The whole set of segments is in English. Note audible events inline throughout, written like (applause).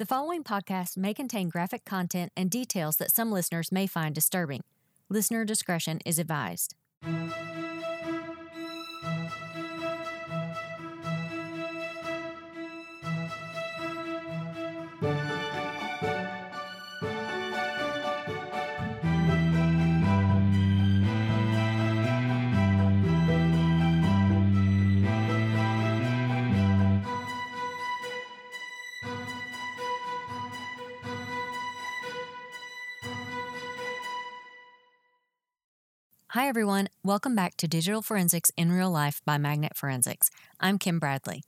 The following podcast may contain graphic content and details that some listeners may find disturbing. Listener discretion is advised. Hi, everyone. Welcome back to Digital Forensics in Real Life by Magnet Forensics. I'm Kim Bradley.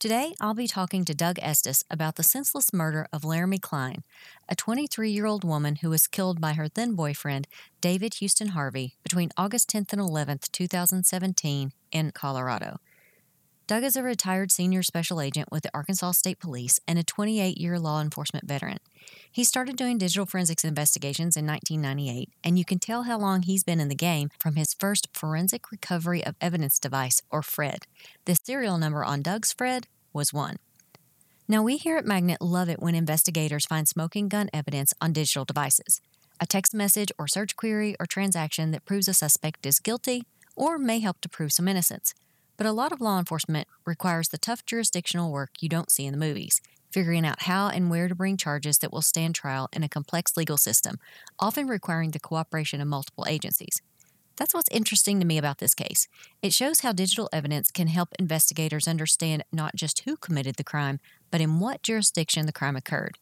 Today, I'll be talking to Doug Estes about the senseless murder of Laramie Cline, a 23 year old woman who was killed by her then boyfriend, David Houston Harvey, between August 10th and 11th, 2017, in Colorado. Doug is a retired senior special agent with the Arkansas State Police and a 28 year law enforcement veteran. He started doing digital forensics investigations in 1998, and you can tell how long he's been in the game from his first Forensic Recovery of Evidence device, or FRED. The serial number on Doug's FRED was 1. Now, we here at Magnet love it when investigators find smoking gun evidence on digital devices a text message or search query or transaction that proves a suspect is guilty or may help to prove some innocence. But a lot of law enforcement requires the tough jurisdictional work you don't see in the movies, figuring out how and where to bring charges that will stand trial in a complex legal system, often requiring the cooperation of multiple agencies. That's what's interesting to me about this case. It shows how digital evidence can help investigators understand not just who committed the crime, but in what jurisdiction the crime occurred.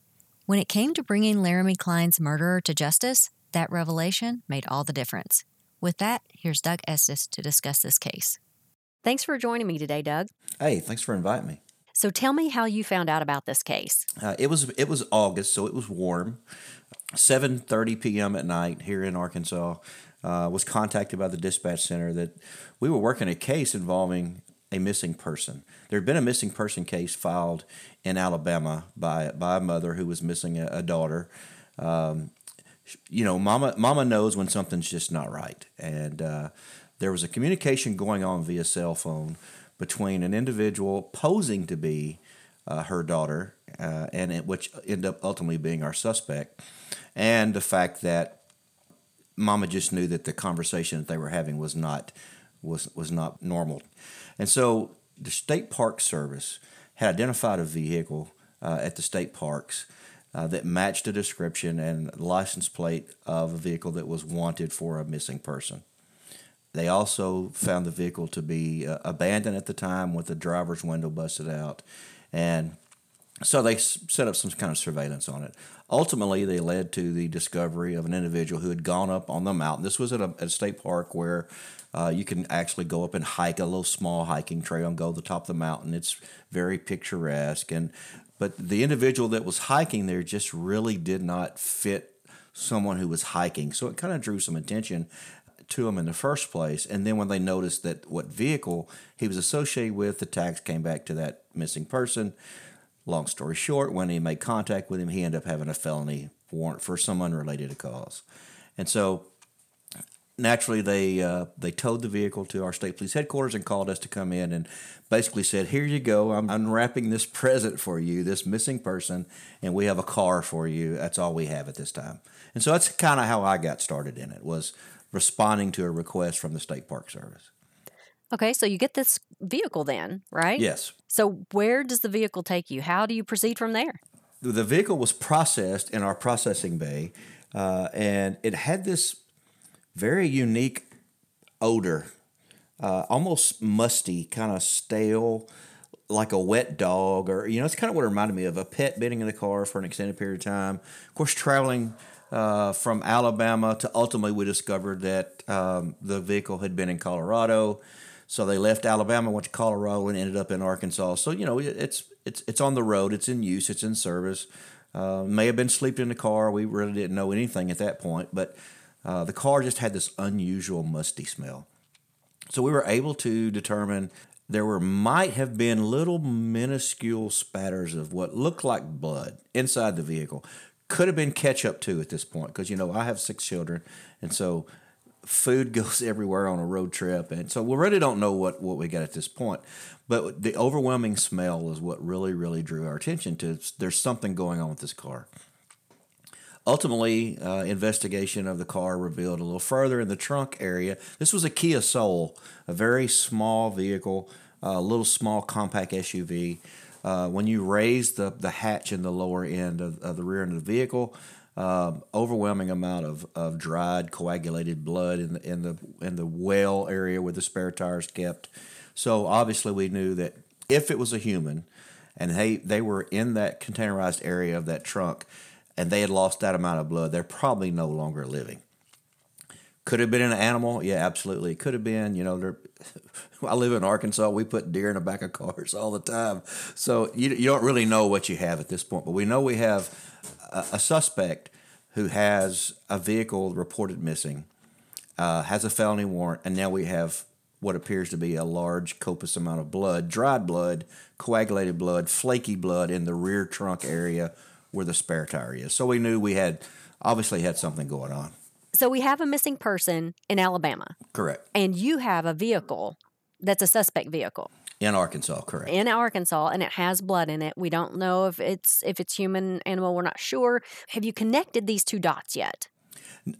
When it came to bringing Laramie Cline's murderer to justice, that revelation made all the difference. With that, here's Doug Estes to discuss this case. Thanks for joining me today, Doug. Hey, thanks for inviting me. So tell me how you found out about this case. Uh, it was it was August, so it was warm. 7:30 p.m. at night here in Arkansas. Uh, was contacted by the dispatch center that we were working a case involving a missing person. There had been a missing person case filed in Alabama by by a mother who was missing a, a daughter. Um, you know, mama mama knows when something's just not right, and uh, there was a communication going on via cell phone between an individual posing to be uh, her daughter, uh, and it, which ended up ultimately being our suspect, and the fact that Mama just knew that the conversation that they were having was not was was not normal, and so the state park service had identified a vehicle uh, at the state parks. Uh, that matched a description and license plate of a vehicle that was wanted for a missing person. They also found the vehicle to be uh, abandoned at the time with the driver's window busted out. And so they set up some kind of surveillance on it. Ultimately, they led to the discovery of an individual who had gone up on the mountain. This was at a, at a state park where uh, you can actually go up and hike a little small hiking trail and go to the top of the mountain. It's very picturesque. And but the individual that was hiking there just really did not fit someone who was hiking. So it kind of drew some attention to him in the first place. And then when they noticed that what vehicle he was associated with, the tags came back to that missing person. Long story short, when he made contact with him, he ended up having a felony warrant for some unrelated cause. And so naturally they uh, they towed the vehicle to our state police headquarters and called us to come in and basically said here you go i'm unwrapping this (laughs) present for you this missing person and we have a car for you that's all we have at this time and so that's kind of how i got started in it was responding to a request from the State Park Service. Okay, so you get this vehicle then, right? Yes. So where does the vehicle take you? How do you proceed from there? The vehicle was processed in our processing bay, uh, and it had this very unique odor, uh, almost musty, kind of stale, like a wet dog, or you know, it's kind of what it reminded me of a pet being in the car for an extended period of time. Of course, traveling uh, from Alabama to ultimately we discovered that um, the vehicle had been in Colorado. So they left Alabama, went to Colorado, and ended up in Arkansas. So you know it's it's it's on the road, it's in use, it's in service. Uh, may have been sleeping in the car. We really didn't know anything at that point, but uh, the car just had this unusual musty smell. So we were able to determine there were might have been little minuscule spatters of what looked like blood inside the vehicle could have been catch up too at this point because you know I have six children, and so food (laughs) goes everywhere on a road trip, and so we really don't know what what we got at this point. But the overwhelming smell is what really really drew our attention to. There's something going on with this car. Ultimately, uh, investigation of the car revealed a little further in the trunk area. This was a Kia Soul, a very small vehicle, a little small compact SUV. Uh, when you raise the, the hatch in the lower end of, of the rear end of the vehicle, um, overwhelming amount of, of dried coagulated blood in the in the in the well area where the spare tires kept. So obviously we knew that if it was a human, and they they were in that containerized area of that trunk, and they had lost that amount of blood, they're probably no longer living. Could have been an animal, yeah, absolutely. It could have been, you know. (laughs) I live in Arkansas. We put deer in the back of cars all the time, so you you don't really know what you have at this point. But we know we have a, a suspect who has a vehicle reported missing, uh, has a felony warrant, and now we have what appears to be a large copious amount of blood, dried blood, coagulated blood, flaky blood in the rear trunk area where the spare tire is. So we knew we had obviously had something going on. So we have a missing person in Alabama. Correct. And you have a vehicle that's a suspect vehicle. In Arkansas, correct. In Arkansas, and it has blood in it. We don't know if it's if it's human animal. We're not sure. Have you connected these two dots yet?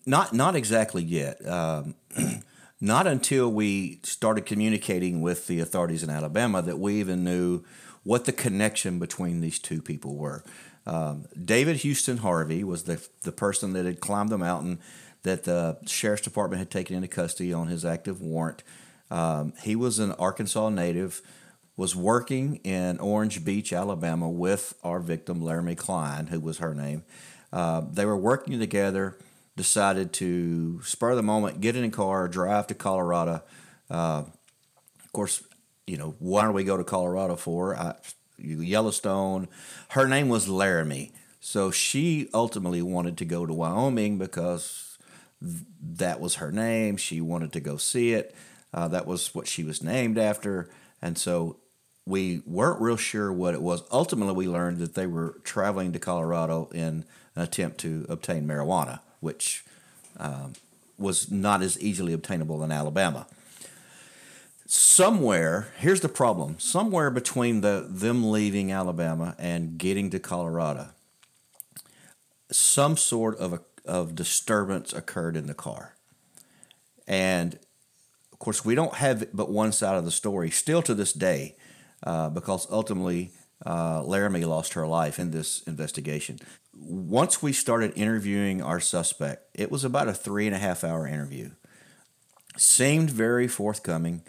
Not not exactly yet. Um, (clears throat) not until we started communicating with the authorities in Alabama that we even knew what the connection between these two people were. Um, David Houston Harvey was the the person that had climbed the mountain that the sheriff's department had taken into custody on his active warrant. Um, he was an Arkansas native, was working in Orange Beach, Alabama, with our victim, Laramie Cline, who was her name. Uh, they were working together, decided to spur the moment, get in a car, drive to Colorado. Uh, of course, you know, why don't we go to Colorado for? I, Yellowstone. Her name was Laramie. So she ultimately wanted to go to Wyoming because that was her name. She wanted to go see it. Uh, that was what she was named after. And so we weren't real sure what it was. Ultimately, we learned that they were traveling to Colorado in an attempt to obtain marijuana, which um, was not as easily obtainable in Alabama. Somewhere, here's the problem: somewhere between the them leaving Alabama and getting to Colorado, some sort of a, of disturbance occurred in the car, and of course, we don't have but one side of the story still to this day, uh, because ultimately uh, Laramie lost her life in this investigation. Once we started interviewing our suspect, it was about a three and a half hour interview. Seemed very forthcoming,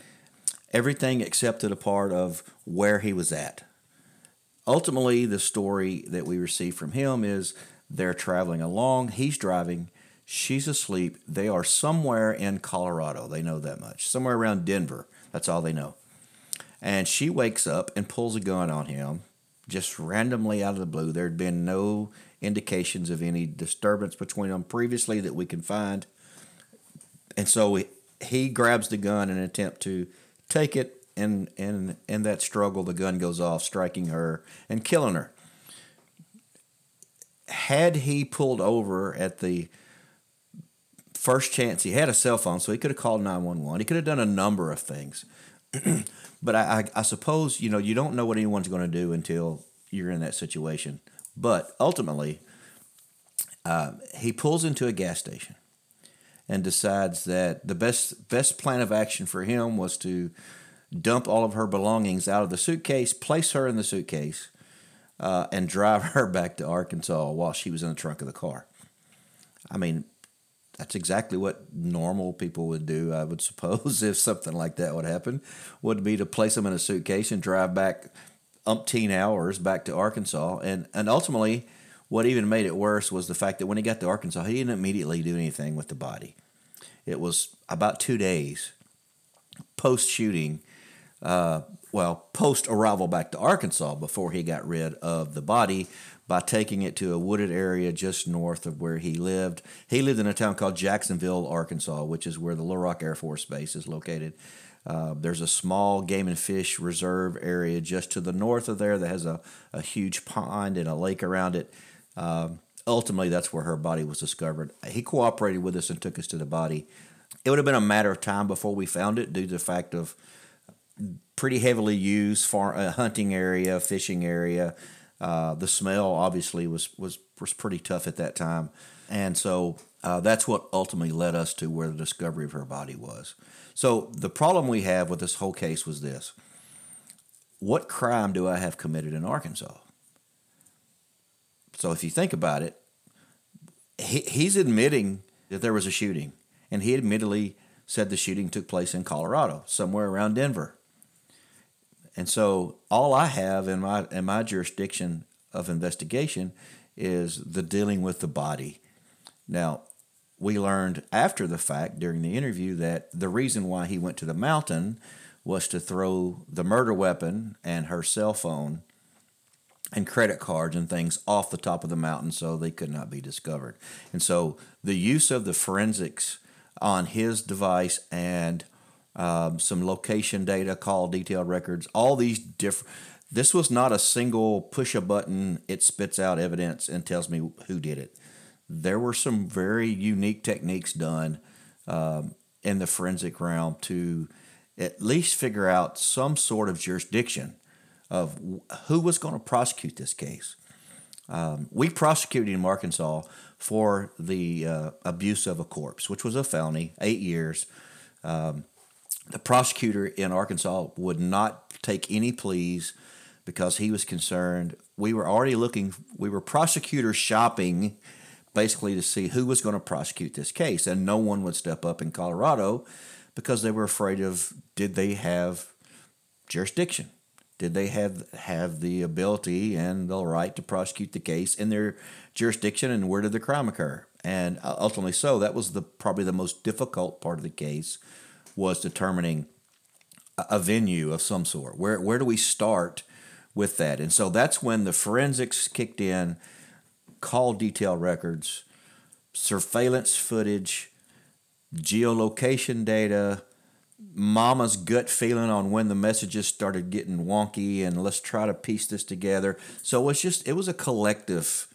everything except to the part of where he was at. Ultimately, the story that we received from him is they're traveling along, he's driving, She's asleep. They are somewhere in Colorado. They know that much. Somewhere around Denver. That's all they know. And she wakes up and pulls a gun on him just randomly out of the blue. There had been no indications of any disturbance between them previously that we can find. And so he, he grabs the gun in an attempt to take it. And, and in that struggle, the gun goes off, striking her and killing her. Had he pulled over at the first chance he had a cell phone, so he could have called 911. He could have done a number of things. (clears throat) but I, I, I, suppose, you know, you don't know what anyone's going to do until you're in that situation. But ultimately, uh, he pulls into a gas station and decides that the best best plan of action for him was to dump all of her belongings out of the suitcase, place her in the suitcase, uh, and drive (laughs) her back to Arkansas while she was in the trunk of the car. I mean, that's exactly what normal people would do, I would (laughs) suppose, if something like that would happen, would be to place them in a suitcase and drive back umpteen hours back to Arkansas. And, and ultimately, what even made it worse was the fact that when he got to Arkansas, he didn't immediately do anything with the body. It was about two days post shooting, uh, well, post arrival back to Arkansas before he got rid of the body by taking it to a wooded area just north of where he lived. He lived in a town called Jacksonville, Arkansas, which is where the Little Rock Air Force Base is located. Uh, there's a small game and fish reserve area just to the north of there that has a, a huge pond and a lake around it. Um, ultimately, that's where her body was discovered. He cooperated with us and took us to the body. it would have been a matter of time before we found it due to the fact of pretty heavily used far uh, hunting area, fishing area. Uh, the smell obviously was was was pretty tough at that time, and so uh, that's what ultimately led us to where the discovery of her body was. So the problem we have with this whole case was this: what crime do I have committed in Arkansas? So if you think about it, he, he's admitting that there was a shooting, and he admittedly said the shooting took place in Colorado, somewhere around Denver. And so all I have in my in my jurisdiction of investigation is the dealing with the body. Now, we learned after the fact during the interview that the reason why he went to the mountain was to throw the murder weapon and her cell phone and credit cards and things off the top of the mountain so they could not be discovered. And so the use of the forensics on his device and um, some location data, call detailed records, all these different. This was not a single push a button, it spits out evidence and tells me who did it. There were some very unique techniques done um, in the forensic realm to at least figure out some sort of jurisdiction of who was going to prosecute this case. Um, we prosecuted in Arkansas for the uh, abuse of a corpse, which was a felony, eight years. Um, the prosecutor in Arkansas would not take any pleas because he was concerned. We were already looking, we were prosecutor shopping basically to see who was going to prosecute this case, and no one would step up in Colorado because they were afraid of did they have jurisdiction? Did they have have the ability and the right to prosecute the case in their jurisdiction, and where did the crime occur? And uh, ultimately, so that was the probably the most difficult part of the case was determining a venue of some sort. Where where do we start with that? And so that's when the forensics kicked in, call detail records, surveillance footage, geolocation data, mama's gut feeling on when the messages started getting wonky and let's try to piece this together. So it was just it was a collective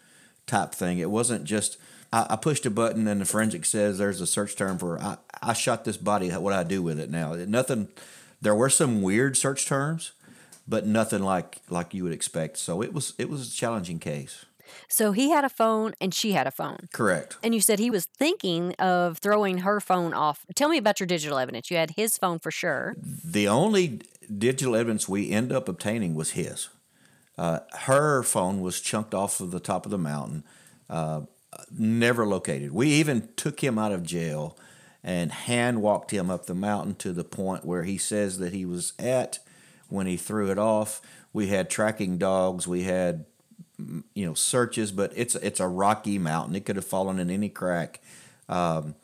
type thing. It wasn't just I, I pushed a button and the forensic says there's a search term for I, I shot this body. What do I do with it now? Nothing. There were some weird search terms, but nothing like like you would expect. So it was it was a challenging case. So he had a phone and she had a phone. Correct. And you said he was thinking of throwing her phone off. Tell me about your digital evidence. You had his phone for sure. The only digital evidence we end up obtaining was his. Uh, her phone was chunked off of the top of the mountain, uh, never located. We even took him out of jail and hand walked him up the mountain to the point where he says that he was at when he threw it off. We had tracking dogs. We had you know searches, but it's it's a rocky mountain. It could have fallen in any crack. Um,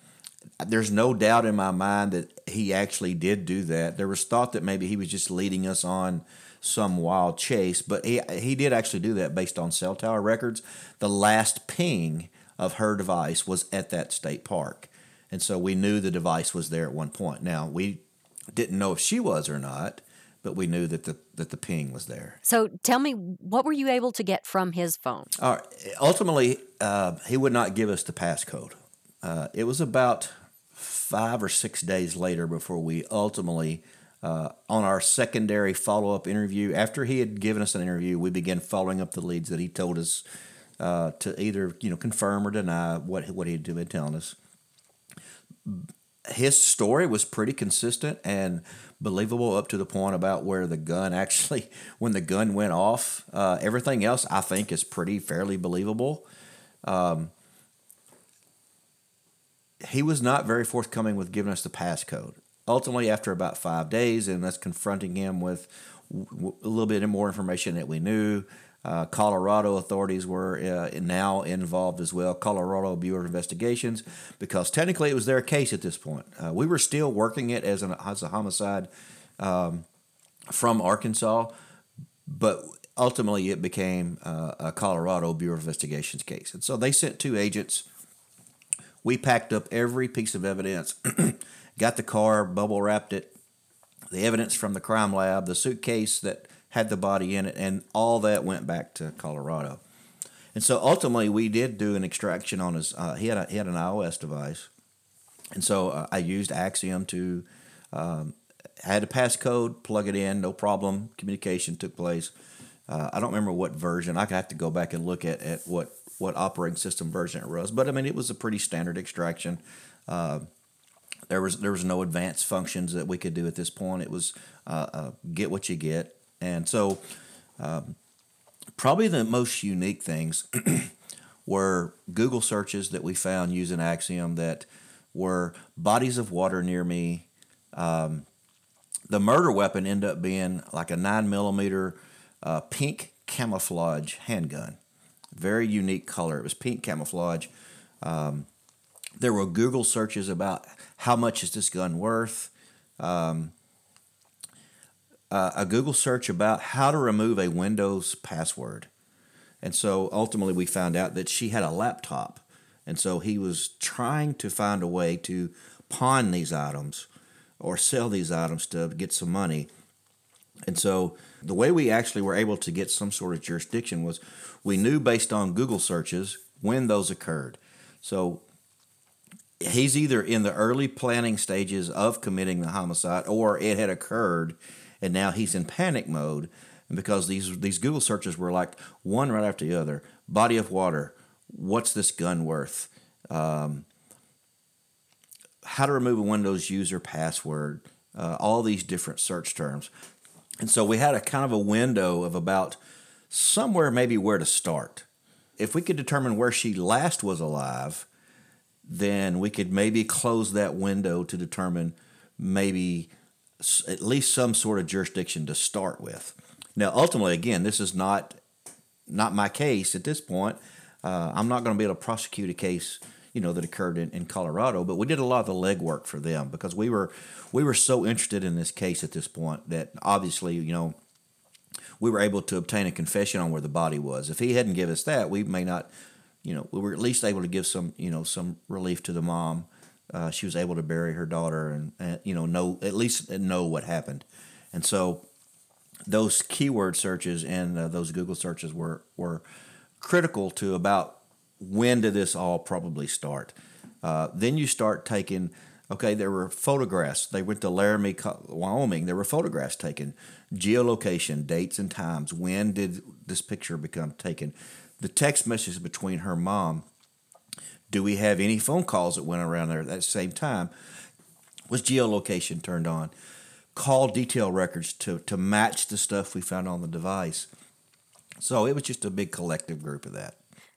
there's no doubt in my mind that he actually did do that. There was thought that maybe he was just leading us on some wild chase, but he he did actually do that based on cell tower records. The last ping of her device was at that state park, and so we knew the device was there at one point. Now we didn't know if she was or not, but we knew that the that the ping was there. So tell me, what were you able to get from his phone? All right. Ultimately, uh, he would not give us the passcode. Uh, it was about five or six days later before we ultimately, uh, on our secondary follow up interview, after he had given us an interview, we began following up the leads that he told us uh, to either you know confirm or deny what what he had been telling us. His story was pretty consistent and believable up to the point about where the gun (laughs) actually, when the gun went off. Uh, everything else I think is pretty fairly believable. Um, he was not very forthcoming with giving us the passcode. Ultimately, after about five days, and us confronting him with a little bit more information that we knew, uh, Colorado authorities were uh, now involved as well, Colorado Bureau of Investigations, because technically it was their case at this point. Uh, we were still working it as, an, as a homicide um, from Arkansas, but ultimately it became uh, a Colorado Bureau of Investigations case. And so they sent two agents. We packed up every piece of evidence, (clears throat) got the car, bubble wrapped it, the evidence from the crime lab, the suitcase that had the body in it, and all that went back to Colorado. And so ultimately, we did do an extraction on his. Uh, he had a, he had an iOS device, And so uh, I used Axiom to, um, had a passcode, plug it in, no problem. Communication took place. Uh, I don't remember what version. I could have to go back and look at, at what, what operating system version it was. But I mean, it was a pretty standard extraction. Uh, there was there was no advanced functions that we could do at this point. It was uh, uh, get what you get, and so um, probably the most unique things (clears throat) were Google searches that we found using Axiom that were bodies of water near me. Um, the murder weapon ended up being like a nine millimeter uh, pink camouflage handgun, very unique color. It was pink camouflage. Um, there were Google searches about how much is this gun worth. Um, uh, a Google search about how to remove a Windows password. And so ultimately, we found out that she had a laptop. And so he was trying to find a way to pawn these items or sell these items to get some money. And so the way we actually were able to get some sort of jurisdiction was we knew based on Google searches when those occurred. So he's either in the early planning stages of committing the homicide or it had occurred and now he's in panic mode because these these Google searches were like one right after the other. Body of water. What's this gun worth? Um, how to remove a Windows user password. Uh, all these different search terms, and so we had a kind of a window of about somewhere maybe where to start. If we could determine where she last was alive, then we could maybe close that window to determine maybe at least some sort of jurisdiction to start with. Now, ultimately, again, this is not not my case at this point. Uh, I'm not going to be able to prosecute a case, you know, that occurred in, in Colorado. But we did a lot of the legwork for them because we were we were so interested in this case at this point that obviously, you know, we were able to obtain a confession on where the body was. If he hadn't given us that, we may not, you know, we were at least able to give some, you know, some relief to the mom uh, she was able to bury her daughter and, and, you know know at least know what happened. And so those keyword searches and uh, those google searches were were critical to about when did this all probably start. Uh, then you start taking okay there were photographs. They went to laramie wyoming. There were photographs taken geolocation dates and times. When did this picture become taken? The text messages between her mom do we have any phone calls that went around there at that same time? Was geolocation turned on? Call detail records to, to match the stuff we found on the device. So it was just a big collective group of that.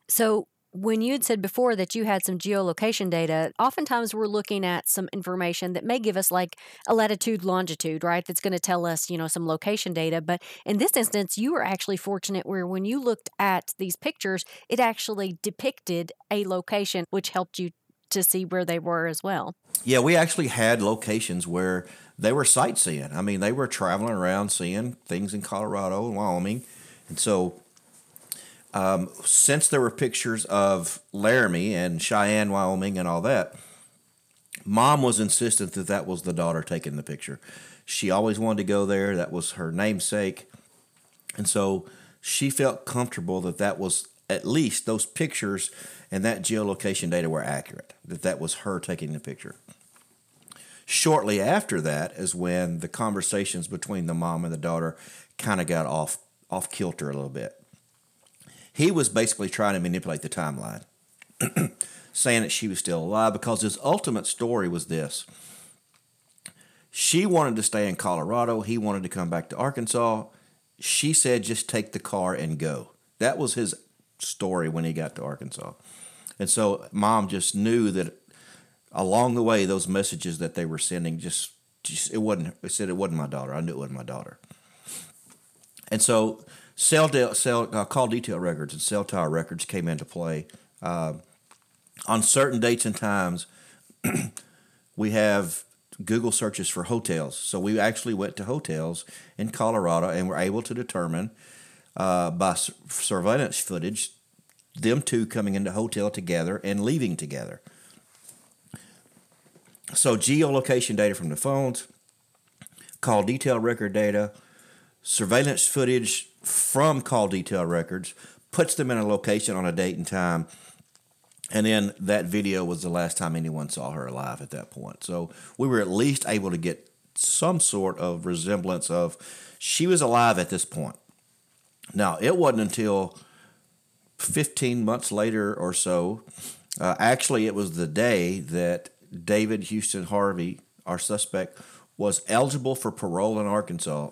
So when you had said before that you had some geolocation data, oftentimes we're looking at some information that may give us like a latitude, longitude, right? That's going to tell us, you know, some location data. But in this instance, you were actually fortunate where when you looked at these pictures, it actually depicted a location, which helped you to see where they were as well. Yeah, we actually had locations where they were sightseeing. I mean, they were traveling around seeing things in Colorado and Wyoming. And so um, since there were pictures of Laramie and Cheyenne, Wyoming, and all that, mom was insistent that that was the daughter taking the picture. She always wanted to go there. That was her namesake. And so she felt comfortable that that was at least those pictures and that geolocation data were accurate, that that was her taking the picture. Shortly after that is when the conversations between the mom and the daughter kind of got off off kilter a little bit he was basically trying to manipulate the timeline, (clears throat) saying that she was still alive because his ultimate story was this. She wanted to stay in Colorado. He wanted to come back to Arkansas. She said, just take the car and go. That was his story when he got to Arkansas. And so mom just knew that along the way, those messages that they were sending just, just it wasn't, it said it wasn't my daughter. I knew it wasn't my daughter. And so cell, de- cell uh, call detail records and cell tower records came into play. Uh, on certain dates and times, (clears throat) we have Google searches for hotels. So we actually went to hotels in Colorado and were able to determine uh, by surveillance footage them two coming into hotel together and leaving together. So geolocation data from the phones, call detail record data, surveillance footage from call detail records, puts them in a location on a date and time, And then that video was the last time anyone saw her alive at that point. So we were at least able to get some sort of resemblance of she was alive at this point. Now, it wasn't until 15 months later or so, uh, actually, it was the day that David Houston Harvey, our suspect, was eligible for parole in Arkansas.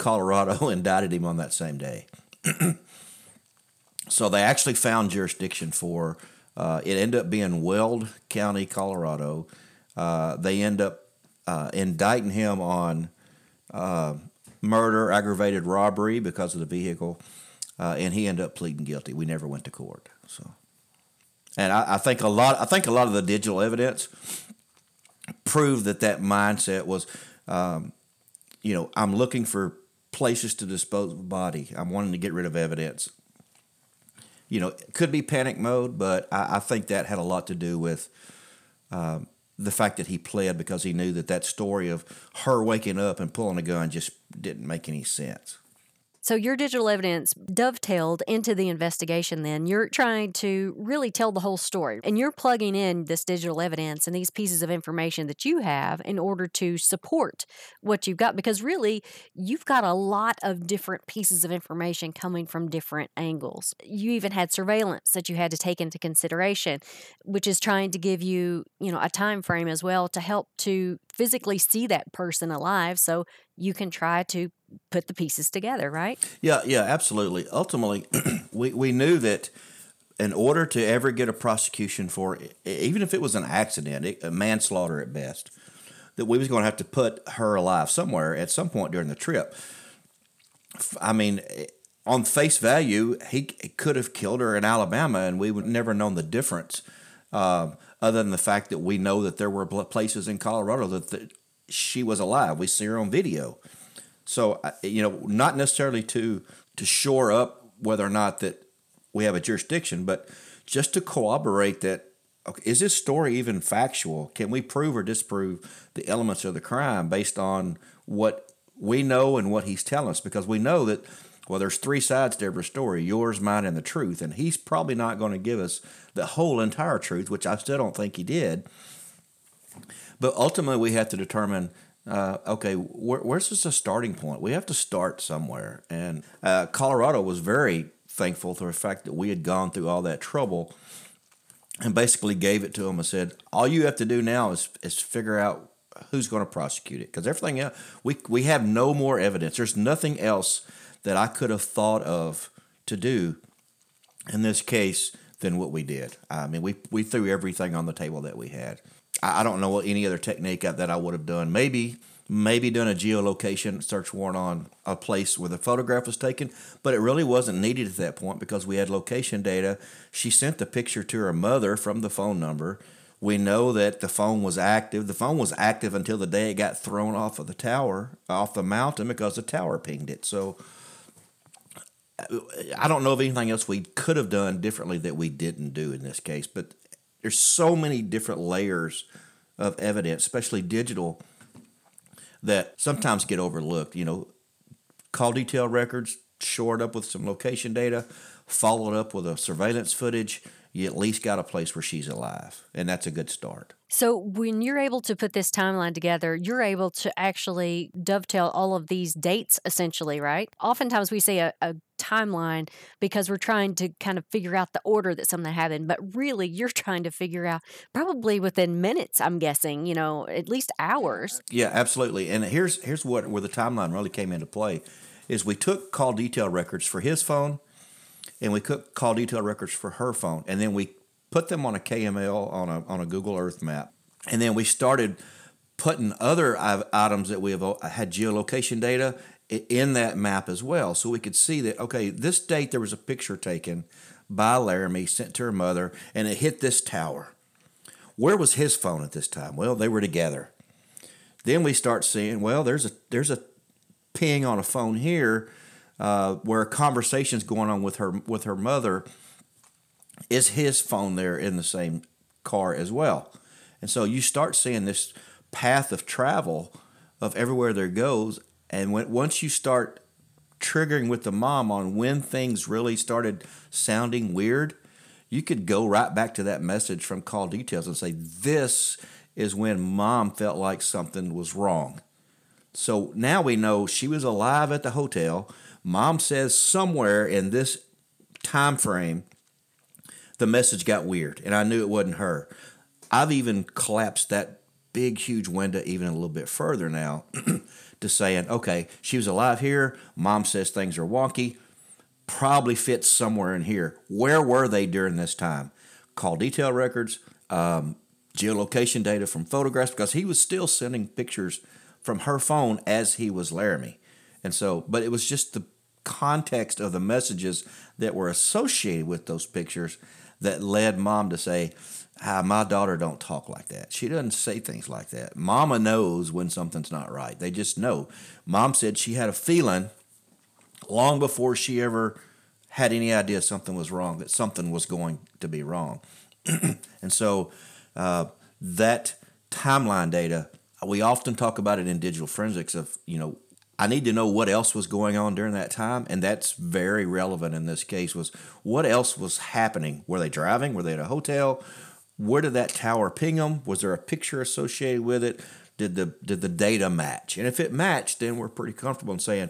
Colorado (laughs) indicted him on that same day. (clears throat) so they actually found jurisdiction for uh, it. Ended up being Weld County, Colorado. Uh, they end up uh, indicting him on uh, murder, aggravated robbery because of the vehicle, uh, and he ended up pleading guilty. We never went to court. So, and I, I think a lot. I think a lot of the digital evidence proved that that mindset was, um, you know, I'm looking for places to dispose of a body. I'm wanting to get rid of evidence. You know, it could be panic mode, but I, I think that had a lot to do with um, the fact that he pled because he knew that that story of her waking up and pulling a gun just didn't make any sense. So your digital evidence dovetailed into the investigation then. You're trying to really tell the whole story and you're plugging in this digital evidence and these pieces of information that you have in order to support what you've got because really you've got a lot of different pieces of information coming from different angles. You even had surveillance that you had to take into consideration, which is trying to give you, you know, a time frame as well to help to physically see that person alive so you can try to put the pieces together, right? Yeah, yeah, absolutely. Ultimately, (clears throat) we, we knew that in order to ever get a prosecution for even if it was an accident, a manslaughter at best, that we was going to have to put her alive somewhere at some point during the trip. I mean, on face value, he could have killed her in Alabama, and we would never known the difference. Uh, other than the fact that we know that there were places in Colorado that, she was alive. We see her on video. So you know, not necessarily to to shore up whether or not that we have a jurisdiction, but just to corroborate that okay, is this story even factual? Can we prove or disprove the elements of the crime based on what we know and what he's telling us? Because we know that well, there's three sides to every story yours, mine, and the truth. And he's probably not going to give us the whole entire truth, which I still don't think he did. But ultimately, we have to determine uh, okay, where, where's this a starting point? We have to start somewhere. And uh, Colorado was very thankful for the fact that we had gone through all that trouble and basically gave it to them and said, all you have to do now is, is figure out who's going to prosecute it. Because everything else, we, we have no more evidence. There's nothing else that I could have thought of to do in this case than what we did. I mean, we, we threw everything on the table that we had. I, I don't know any other technique that I would have done. Maybe maybe done a geolocation search warrant on a place where the photograph was taken, but it really wasn't needed at that point because we had location data. She sent the picture to her mother from the phone number. We know that the phone was active. The phone was active until the day it got thrown off of the tower, off the mountain, because the tower pinged it. So I don't know of anything else we could have done differently that we didn't do in this case. But there's so many different layers of evidence, especially digital, that sometimes get overlooked. You know, call detail records, shored up with some location data, followed up with a surveillance footage, you at least got a place where she's alive. And that's a good start. So, when you're able to put this timeline together, you're able to actually dovetail all of these dates essentially, right? Oftentimes we say a, a timeline because we're trying to kind of figure out the order that something happened, but really you're trying to figure out probably within minutes, I'm guessing, you know, at least hours. Yeah, absolutely. And here's here's what where the timeline really came into play is we took call detail records for his phone and we took call detail records for her phone and then we put them on a KML on a on a Google Earth map, and then we started putting other items that we have uh, had geolocation data in that map as well, so we could see that okay, this date there was a picture taken by Laramie sent to her mother, and it hit this tower. Where was his phone at this time? Well, they were together. Then we start seeing well, there's a there's a ping on a phone here uh, where a conversation's going on with her with her mother is his phone there in the same car as well? And so you start seeing this path of travel of everywhere there goes. And when, once you start triggering with the mom on when things really started sounding weird, you could go right back to that message from call details and say, this is when mom felt like something was wrong. So now we know she was alive at the hotel. Mom says somewhere in this time frame, the message got weird, and I knew it wasn't her. I've even collapsed that big, huge window even a little bit further now (clears throat) to saying, okay, she was alive here. Mom says things are wonky. Probably fits somewhere in here. Where were they during this time? Call detail records, um, geolocation data from photographs, because he was still sending pictures from her phone as he was Laramie. And so, but it was just the context of the messages that were associated with those pictures that led mom to say, ah, my daughter don't talk like that. She doesn't say things like that. Mama knows when something's not right. They just know. Mom said she had a feeling long before she ever had any idea something was wrong, that something was going to be wrong. (clears throat) and so uh, that timeline data, we often talk about it in digital forensics of, you know, I need to know what else was going on during that time, and that's very relevant in this case. Was what else was happening? Were they driving? Were they at a hotel? Where did that tower ping them? Was there a picture associated with it? Did the did the data match? And if it matched, then we're pretty comfortable in saying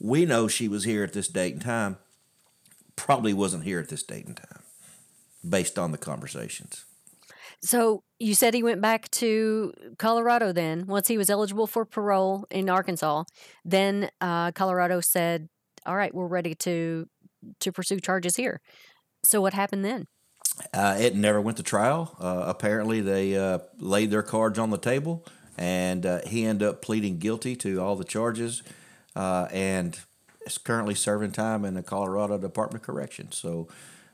we know she was here at this date and time. Probably wasn't here at this date and time, based on the conversations. So you said he went back to Colorado then, once he was eligible for parole in Arkansas. Then uh, Colorado said, "All right, we're ready to to pursue charges here." So what happened then? Uh, it never went to trial. Uh, apparently, they uh, laid their cards on the table, and uh, he ended up pleading guilty to all the charges, uh, and is currently serving time in the Colorado Department of Corrections. So.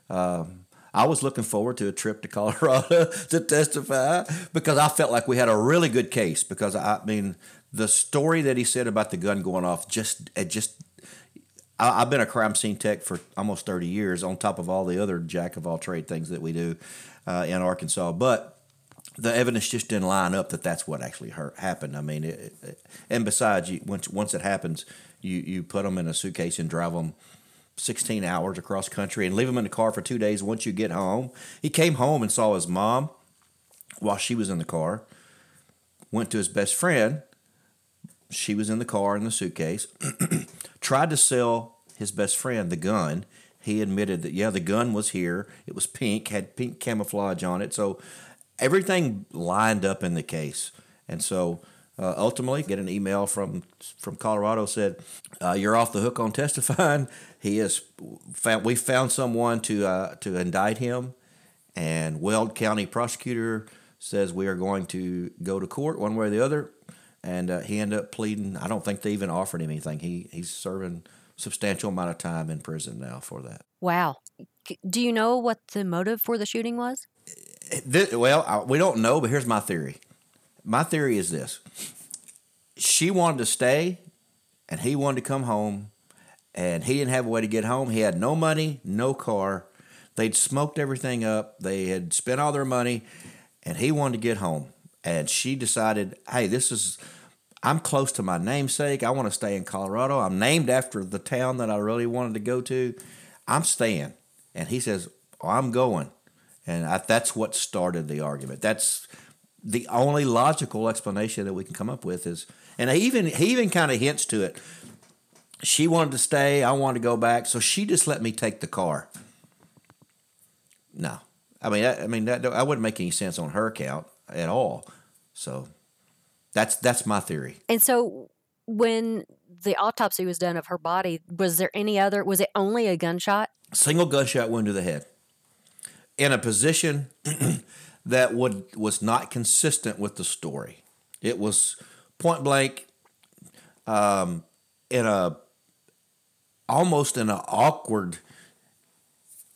Um, I was looking forward to a trip to Colorado (laughs) to testify because I felt like we had a really good case. Because I mean, the story that he said about the gun going off just it just I, have been a crime scene tech for almost 30 years, on top of all the other jack of all trade things that we do uh, in Arkansas. But the evidence just didn't line up that that's what actually happened. I mean, it, it, and besides, you, once once it happens, you you put them in a suitcase and drive them 16 hours across country and leave him in the car for two days once you get home. He came home and saw his mom while she was in the car, went to his best friend. She was in the car in the suitcase, (clears throat) tried to sell his best friend the gun. He admitted that, yeah, the gun was here. It was pink, had pink camouflage on it. So everything lined up in the case. And so uh, ultimately, get an email from from Colorado said, uh, "You're off the hook on testifying. (laughs) He is found. We found someone to uh, to indict him, and Weld County prosecutor says we are going to go to court one way or the other. And uh, he ended up pleading. I don't think they even offered him anything. He he's serving substantial amount of time in prison now for that. Wow. Do you know what the motive for the shooting was? This, well, we don't know, but here's my theory. My theory is this: she wanted to stay, and he wanted to come home and he didn't have a way to get home. He had no money, no car. They'd smoked everything up. They had spent all their money, and he wanted to get home. And she decided, hey, this is, I'm close to my namesake. I want to stay in Colorado. I'm named after the town that I really wanted to go to. I'm staying. And he says, oh, I'm going. And I, that's what started the argument. That's the only logical explanation that we can come up with is, and he even he even kind of hints to it she wanted to stay. I wanted to go back, so she just let me take the car. No, I mean, I, I mean that I wouldn't make any sense on her account at all. So that's that's my theory. And so when the autopsy was done of her body, was there any other? Was it only a gunshot? Single gunshot wound to the head, in a position (clears throat) that would was not consistent with the story. It was point blank, um, in a almost in an awkward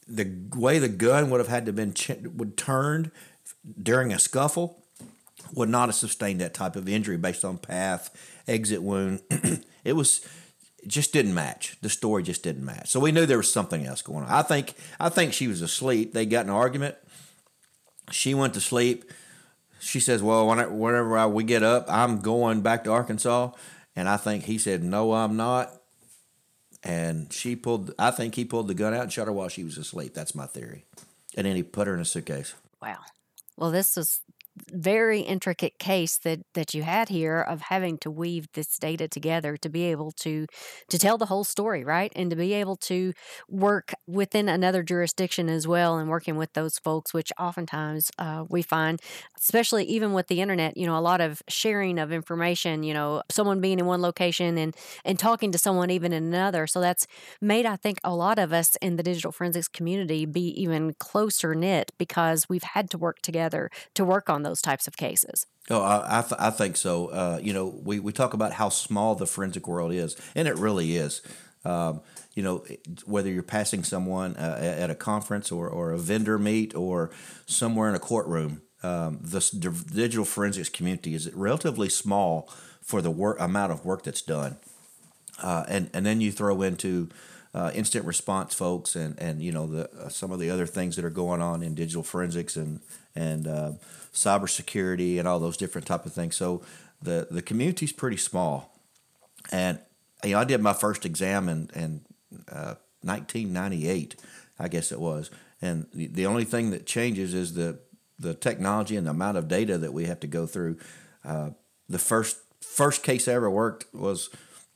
the way the gun would have had to been ch- would turned during a scuffle would not have sustained that type of injury based on path exit wound. (clears throat) It was just didn't match. The story just didn't match. So we knew there was something else going on. I think i think she was asleep. They got an argument she went to sleep she says well whenever I, we get up i'm going back to arkansas and i think he said no i'm not and she pulled. I think he pulled the gun out and shot her while she was asleep. That's my theory. And then he put her in a suitcase. Wow. Well, this was very intricate case that that you had here of having to weave this data together to be able to to tell the whole story right? And to be able to work within another jurisdiction as well and working with those folks which oftentimes uh, we find especially even with the internet you know a lot of sharing of information you know someone being in one location and and talking to someone even in another. So that's made i think a lot of us in the digital forensics community be even closer knit because we've had to work together to work on those types of cases. Oh, I, I, th- I think so. Uh, you know, we, we talk about how small the forensic world is, and it really is. Um, you know, whether you're passing someone uh, at a conference or, or a vendor meet or somewhere in a courtroom, um, the, digital forensics community is relatively small for the work amount of work that's done. Uh, and and then you throw into uh, incident response folks and and you know the uh, some of the other things that are going on in digital forensics and and uh, cybersecurity and all those different type of things. So the the community's pretty small, and you know I did my first exam in in 1998, uh, I guess it was, and the, the only thing that changes is the the technology and the amount of data that we have to go through. Uh, the first first case I ever worked was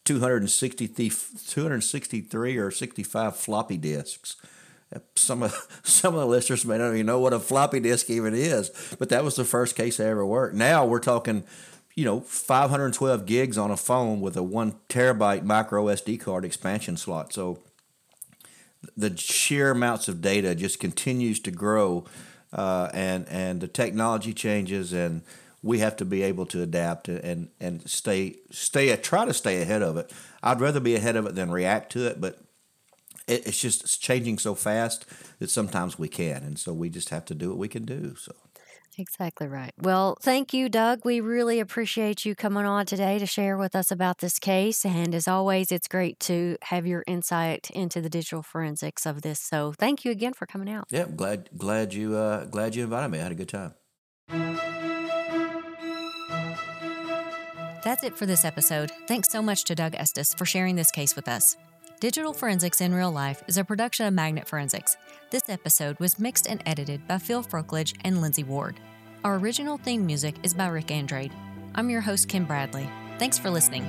263, 263 or 65 floppy disks some of (laughs) some of the listeners may not even know what a floppy disk even is, but that was the first case I ever worked. Now we're talking, you know, 512 gigs on a phone with a one terabyte micro SD card expansion slot. So the sheer amounts of data just continues to grow, uh, and and the technology changes, and we have to be able to adapt and and stay stay try to stay ahead of it. I'd rather be ahead of it than react to it, but it, it's just it's changing so fast that sometimes we can, and so we just have to do what we can do. So. Exactly right. Well, thank you, Doug. We really appreciate you coming on today to share with us about this case. And as always, it's great to have your insight into the digital forensics of this. So, thank you again for coming out. Yeah, glad glad you uh, glad you invited me. I had a good time. That's it for this episode. Thanks so much to Doug Estes for sharing this case with us. Digital Forensics in Real Life is a production of Magnet Forensics. This episode was mixed and edited by Phil Frockledge and Lindsay Ward. Our original theme music is by Rick Andrade. I'm your host, Kim Bradley. Thanks for listening.